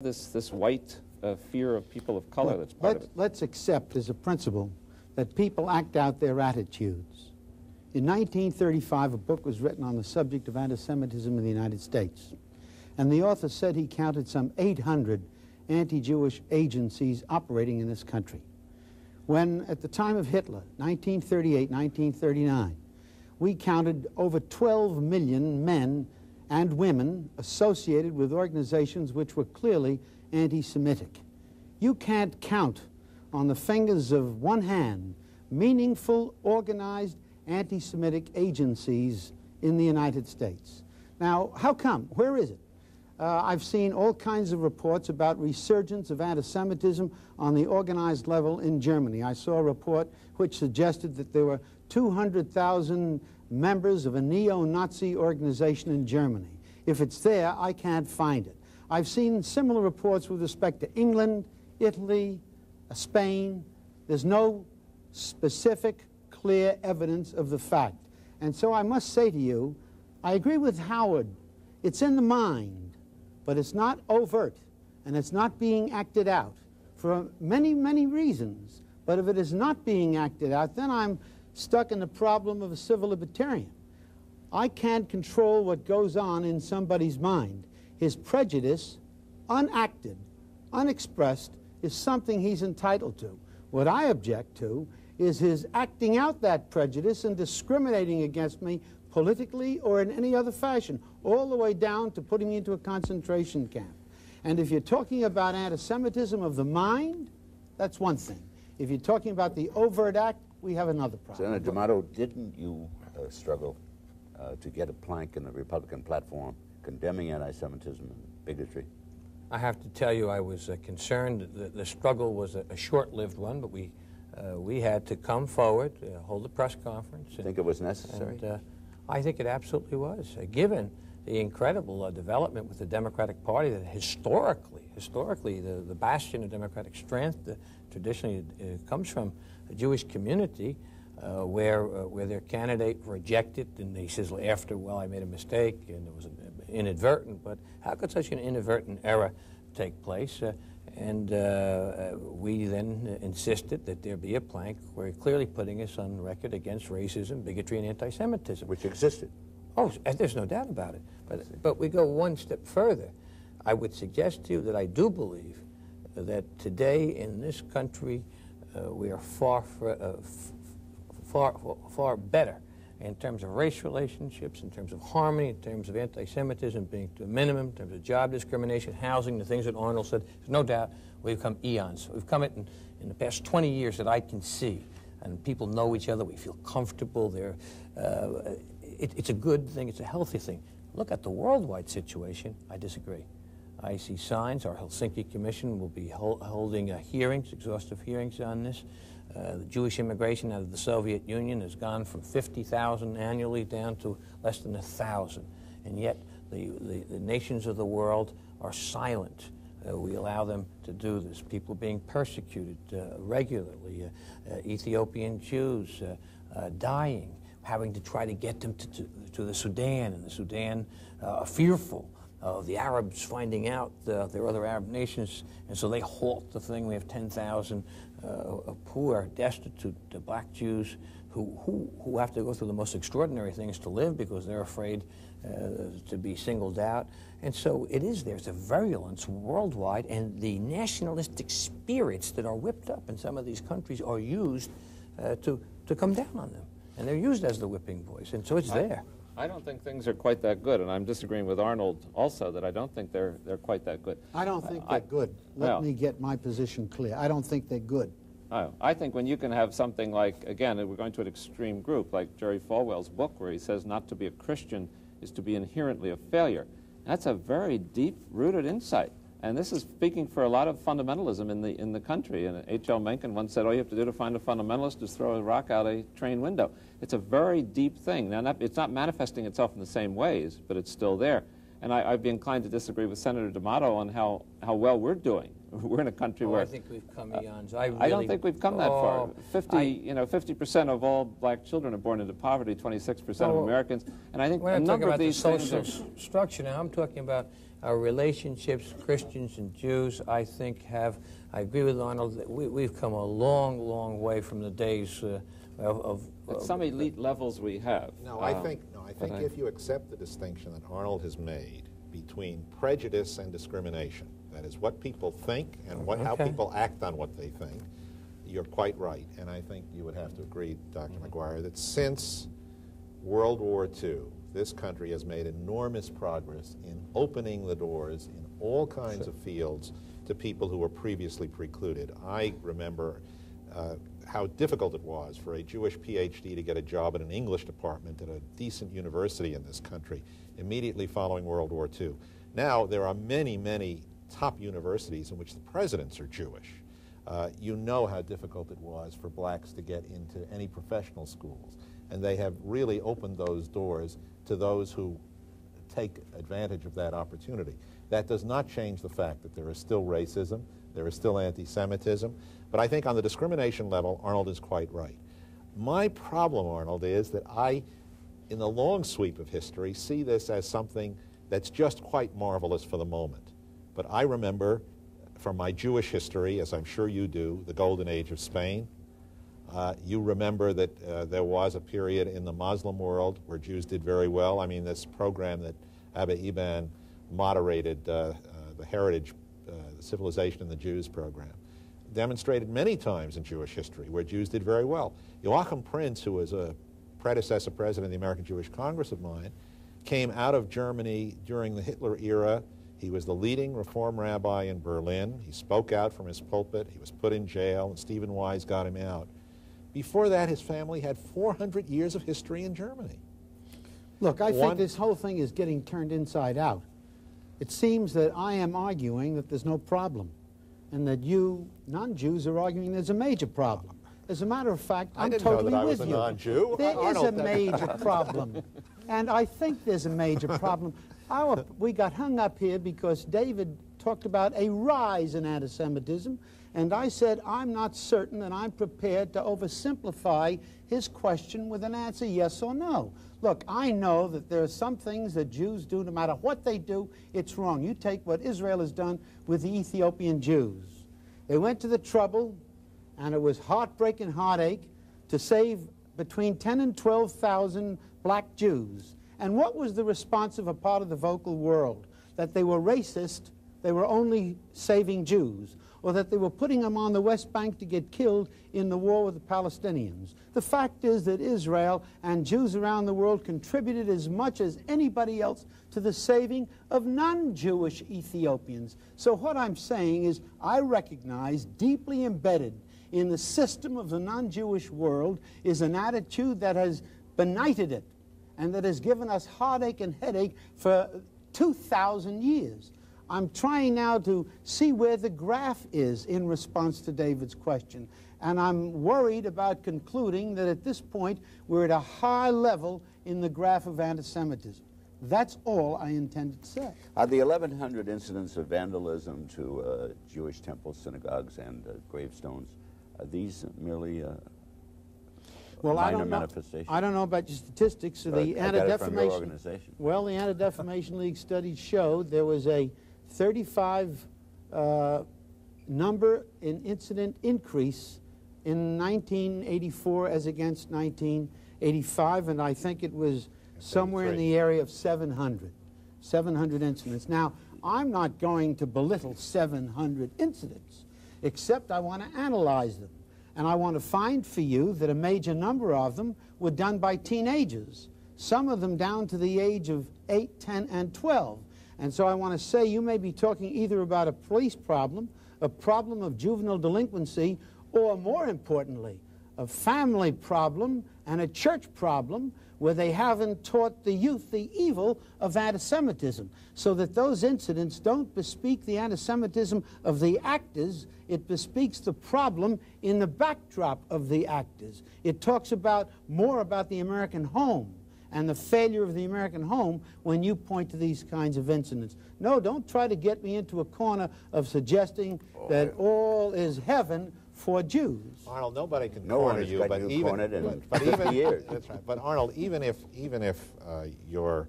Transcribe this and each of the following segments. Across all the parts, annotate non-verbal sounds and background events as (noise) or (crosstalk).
this, this white uh, fear of people of color that's part let's, of it. let's accept as a principle that people act out their attitudes. In 1935, a book was written on the subject of anti-Semitism in the United States. And the author said he counted some 800 anti-Jewish agencies operating in this country. When, at the time of Hitler, 1938, 1939, we counted over 12 million men and women associated with organizations which were clearly anti-Semitic. You can't count on the fingers of one hand meaningful, organized anti-Semitic agencies in the United States. Now, how come? Where is it? Uh, I've seen all kinds of reports about resurgence of anti-Semitism on the organized level in Germany. I saw a report which suggested that there were 200,000 members of a neo-Nazi organization in Germany. If it's there, I can't find it. I've seen similar reports with respect to England, Italy, uh, Spain. There's no specific, clear evidence of the fact. And so I must say to you, I agree with Howard. It's in the mind, but it's not overt, and it's not being acted out for many, many reasons. But if it is not being acted out, then I'm stuck in the problem of a civil libertarian. I can't control what goes on in somebody's mind. His prejudice, unacted, unexpressed, is something he's entitled to. What I object to is his acting out that prejudice and discriminating against me politically or in any other fashion, all the way down to putting me into a concentration camp. And if you're talking about anti-Semitism of the mind, that's one thing. If you're talking about the overt act, we have another problem. Senator D'Amato, didn't you uh, struggle uh, to get a plank in the Republican platform condemning anti-Semitism and bigotry? I have to tell you, I was uh, concerned. The, the struggle was a, a short-lived one, but we uh, we had to come forward, uh, hold a press conference. You think it was necessary? And, uh, I think it absolutely was, given the incredible development with the Democratic Party that historically, historically, the, the bastion of Democratic strength traditionally it comes from a Jewish community. Uh, where uh, where their candidate rejected, and he says well, after, well, I made a mistake, and it was inadvertent. But how could such an inadvertent error take place? Uh, and uh, we then insisted that there be a plank where clearly putting us on record against racism, bigotry, and anti-Semitism. Which existed. Oh, there's no doubt about it. But, but we go one step further. I would suggest to you that I do believe that today in this country uh, we are far, uh, far, far better in terms of race relationships, in terms of harmony, in terms of anti-Semitism being to a minimum, in terms of job discrimination, housing, the things that Arnold said. There's no doubt we've come eons. We've come in, in the past 20 years that I can see. And people know each other. We feel comfortable. They're, uh, it, it's a good thing. It's a healthy thing. Look at the worldwide situation. I disagree. I see signs. Our Helsinki Commission will be hol holding hearings, exhaustive hearings on this. Uh, the Jewish immigration out of the Soviet Union has gone from 50,000 annually down to less than 1,000. And yet the, the, the, nations of the world are silent. Uh, we allow them to do this. People being persecuted uh, regularly. Uh, uh, Ethiopian Jews uh, dying, having to try to get them to, to, to the Sudan, and the Sudan are fearful of the Arabs finding out uh, there are other Arab nations, and so they halt the thing. We have 10,000 uh, poor, destitute uh, black Jews who, who, who have to go through the most extraordinary things to live because they're afraid uh, to be singled out. And so it is there's a virulence worldwide, and the nationalistic spirits that are whipped up in some of these countries are used uh, to, to come down on them. And they're used as the whipping boys, and so it's there. I don't think things are quite that good, and I'm disagreeing with Arnold also that I don't think they're they're quite that good. I don't think they're good. Let no. me get my position clear. I don't think they're good. Oh, I think when you can have something like, again, we're going to an extreme group, like Jerry Falwell's book, where he says not to be a Christian is to be inherently a failure. That's a very deep-rooted insight. And this is speaking for a lot of fundamentalism in the, in the country. And H.L. Mencken once said, all you have to do to find a fundamentalist is throw a rock out a train window. It's a very deep thing. Now, not, it's not manifesting itself in the same ways, but it's still there. And I, would be inclined to disagree with Senator D'Amato on how, how well we're doing. (laughs) We're in a country oh, where I think we've come eons. I, really, I don't think we've come that oh, far. Fifty, I, you know, fifty percent of all black children are born into poverty. Twenty-six percent of oh, Americans, and I think we're a number talking of about these the social things structure now. I'm talking about our relationships, Christians and Jews, I think have, I agree with Arnold, that we, we've come a long, long way from the days uh, of, of, At of- some elite levels we have. No, I Um, think, no, I think if you accept the distinction that Arnold has made between prejudice and discrimination, that is what people think and what, how people act on what they think, you're quite right. And I think you would have to agree, Dr. McGuire, that since World War II, this country has made enormous progress in opening the doors in all kinds of fields to people who were previously precluded. I remember uh, how difficult it was for a Jewish PhD to get a job in an English department at a decent university in this country immediately following World War II. Now, there are many, many top universities in which the presidents are Jewish. Uh, you know how difficult it was for blacks to get into any professional schools. And they have really opened those doors to those who take advantage of that opportunity. That does not change the fact that there is still racism, there is still anti Semitism, but I think on the discrimination level, Arnold is quite right. My problem, Arnold, is that I, in the long sweep of history, see this as something that's just quite marvelous for the moment. But I remember from my Jewish history, as I'm sure you do, the golden age of Spain. Uh, you remember that uh, there was a period in the Muslim world where Jews did very well. I mean, this program that Abba Eban moderated, uh, uh, the Heritage, uh, the Civilization and the Jews program, demonstrated many times in Jewish history where Jews did very well. Joachim Prinz, who was a predecessor president of the American Jewish Congress of mine, came out of Germany during the Hitler era. He was the leading reform rabbi in Berlin. He spoke out from his pulpit. He was put in jail, and Stephen Wise got him out. Before that, his family had 400 years of history in Germany. Look, I One- think this whole thing is getting turned inside out. It seems that I am arguing that there's no problem, and that you non-Jews are arguing there's a major problem. As a matter of fact, I I'm didn't know totally that I was with a you. non-Jew. (laughs) There is a major problem, (laughs) and I think there's a major problem. Our, we got hung up here because David talked about a rise in anti-Semitism, and I said I'm not certain that I'm prepared to oversimplify his question with an answer yes or no. Look, I know that there are some things that Jews do, no matter what they do, it's wrong. You take what Israel has done with the Ethiopian Jews. They went to the trouble, and it was heartbreak and heartache to save between 10 and 12,000 black Jews. And what was the response of a part of the vocal world? That they were racist, they were only saving Jews, or that they were putting them on the West Bank to get killed in the war with the Palestinians. The fact is that Israel and Jews around the world contributed as much as anybody else to the saving of non Jewish Ethiopians. So, what I'm saying is, I recognize deeply embedded in the system of the non Jewish world is an attitude that has benighted it and that has given us heartache and headache for 2,000 years. I'm trying now to see where the graph is in response to David's question. And I'm worried about concluding that at this point we're at a high level in the graph of anti Semitism. That's all I intended to say. Are the 1,100 incidents of vandalism to uh, Jewish temples, synagogues, and uh, gravestones, are these merely uh, Well, I don't know. I don't know about your statistics. So the I got it from your Anti-Defamation organization. Well, the Anti-Defamation League studies showed there was a 35 uh, number in incident increase in 1984 as against 1985, and I think it was somewhere in the area of 700. 700 incidents. Now, I'm not going to belittle 700 incidents, except I want to analyze them. And I want to find for you that a major number of them were done by teenagers, some of them down to the age of 8, 10, and 12. And so I want to say you may be talking either about a police problem, a problem of juvenile delinquency, or more importantly, a family problem and a church problem where they haven't taught the youth the evil of anti Semitism. So that those incidents don't bespeak the anti Semitism of the actors, it bespeaks the problem in the backdrop of the actors. It talks about more about the American home and the failure of the American home when you point to these kinds of incidents. No, don't try to get me into a corner of suggesting that all is heaven for Jews. Arnold, nobody can No corner you, but you even cornered in but, but even years. (laughs) that's right. But Arnold, even if even if uh, your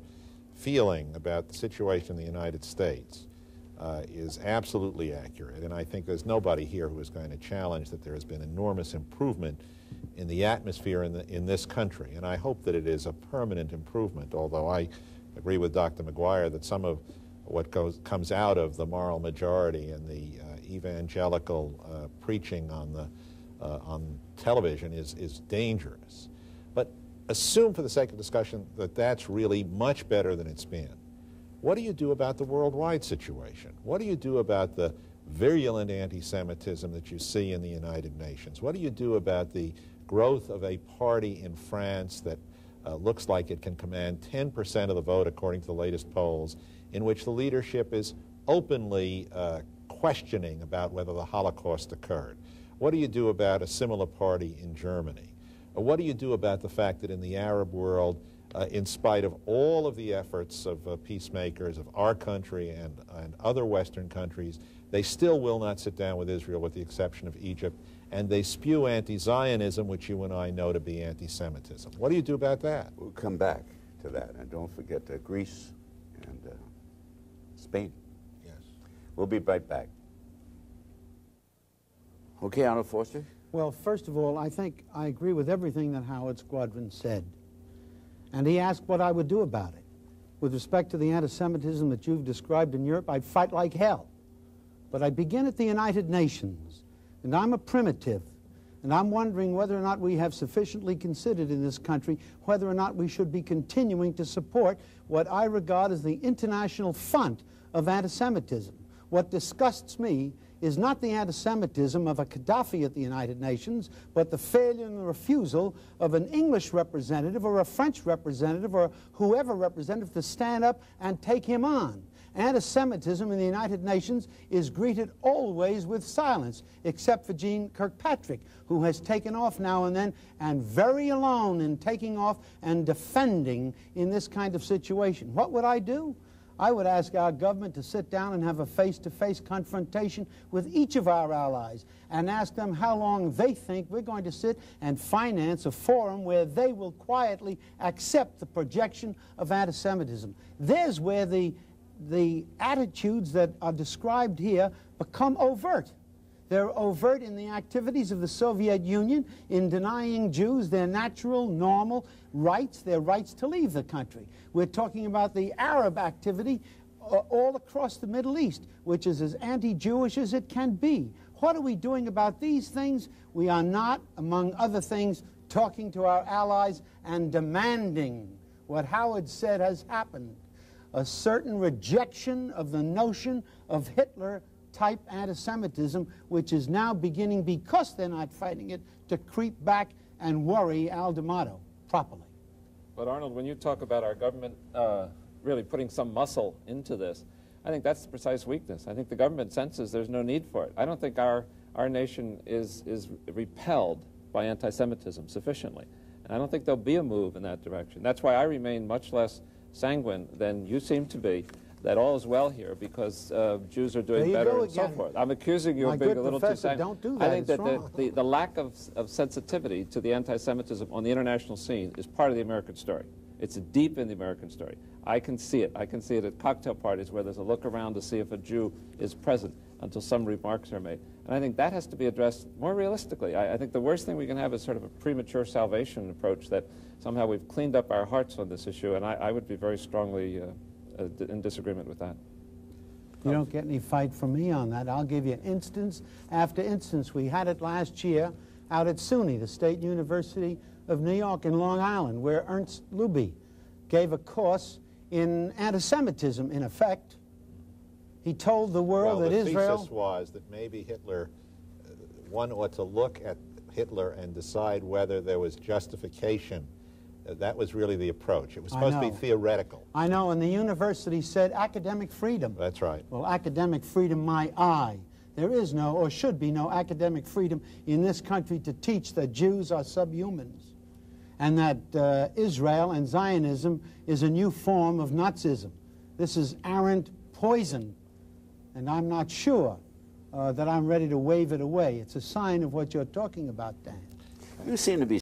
feeling about the situation in the United States uh, is absolutely accurate, and I think there's nobody here who is going to challenge that there has been enormous improvement in the atmosphere in, the, in this country, and I hope that it is a permanent improvement, although I agree with Dr. McGuire that some of what goes, comes out of the moral majority and the uh, evangelical uh, preaching on, the, uh, on television is, is dangerous. But assume for the sake of discussion that that's really much better than it's been. What do you do about the worldwide situation? What do you do about the virulent anti-Semitism that you see in the United Nations? What do you do about the growth of a party in France that uh, looks like it can command 10% of the vote according to the latest polls, in which the leadership is openly uh, questioning about whether the Holocaust occurred? What do you do about a similar party in Germany? Or what do you do about the fact that in the Arab world, uh, in spite of all of the efforts of uh, peacemakers of our country and, and other Western countries, they still will not sit down with Israel, with the exception of Egypt, and they spew anti Zionism, which you and I know to be anti Semitism. What do you do about that? We'll come back to that. And don't forget uh, Greece and uh, Spain. Yes. We'll be right back. Okay, Arnold Forster? Well, first of all, I think I agree with everything that Howard Squadron said. And he asked what I would do about it. With respect to the anti-Semitism that you've described in Europe, I'd fight like hell. But I begin at the United Nations, and I'm a primitive, and I'm wondering whether or not we have sufficiently considered in this country whether or not we should be continuing to support what I regard as the international font of anti-Semitism. What disgusts me is not the anti-Semitism of a Gaddafi at the United Nations, but the failure and the refusal of an English representative or a French representative or whoever representative to stand up and take him on. Anti-Semitism in the United Nations is greeted always with silence, except for Jeane Kirkpatrick, who has taken off now and then, and very alone in taking off and defending in this kind of situation. What would I do? I would ask our government to sit down and have a face-to-face confrontation with each of our allies and ask them how long they think we're going to sit and finance a forum where they will quietly accept the projection of anti-Semitism. There's where the, the attitudes that are described here become overt. They're overt in the activities of the Soviet Union in denying Jews their natural, normal rights, their rights to leave the country. We're talking about the Arab activity uh, all across the Middle East, which is as anti-Jewish as it can be. What are we doing about these things? We are not, among other things, talking to our allies and demanding what Howard said has happened a certain rejection of the notion of Hitler type anti-Semitism, which is now beginning, because they're not fighting it, to creep back and worry Al D'Amato properly. But Arnold, when you talk about our government uh, really putting some muscle into this, I think that's the precise weakness. I think the government senses there's no need for it. I don't think our, our nation is, is repelled by anti-Semitism sufficiently. And I don't think there'll be a move in that direction. That's why I remain much less sanguine than you seem to be that all is well here because uh, Jews are doing better and so forth. I'm accusing you My of being a little too sanguine. don't do that. I think It's that the, the, the lack of, of sensitivity to the anti-Semitism on the international scene is part of the American story. It's deep in the American story. I can see it. I can see it at cocktail parties where there's a look around to see if a Jew is present until some remarks are made. And I think that has to be addressed more realistically. I, I think the worst thing we can have is sort of a premature salvation approach that somehow we've cleaned up our hearts on this issue, and I, I would be very strongly uh, uh, in disagreement with that. You don't get any fight from me on that. I'll give you instance after instance. We had it last year out at SUNY, the State University of New York in Long Island, where Ernst Luby gave a course in anti-Semitism, in effect. He told the world well, that the Israel... thesis was that maybe Hitler, uh, one ought to look at Hitler and decide whether there was justification. Uh, that was really the approach. It was supposed to be theoretical. I know, and the university said academic freedom. That's right. Well, academic freedom, my eye. There is no, or should be no, academic freedom in this country to teach that Jews are subhumans and that uh, Israel and Zionism is a new form of Nazism. This is arrant poison, and I'm not sure uh, that I'm ready to wave it away. It's a sign of what you're talking about, Dan. You seem to be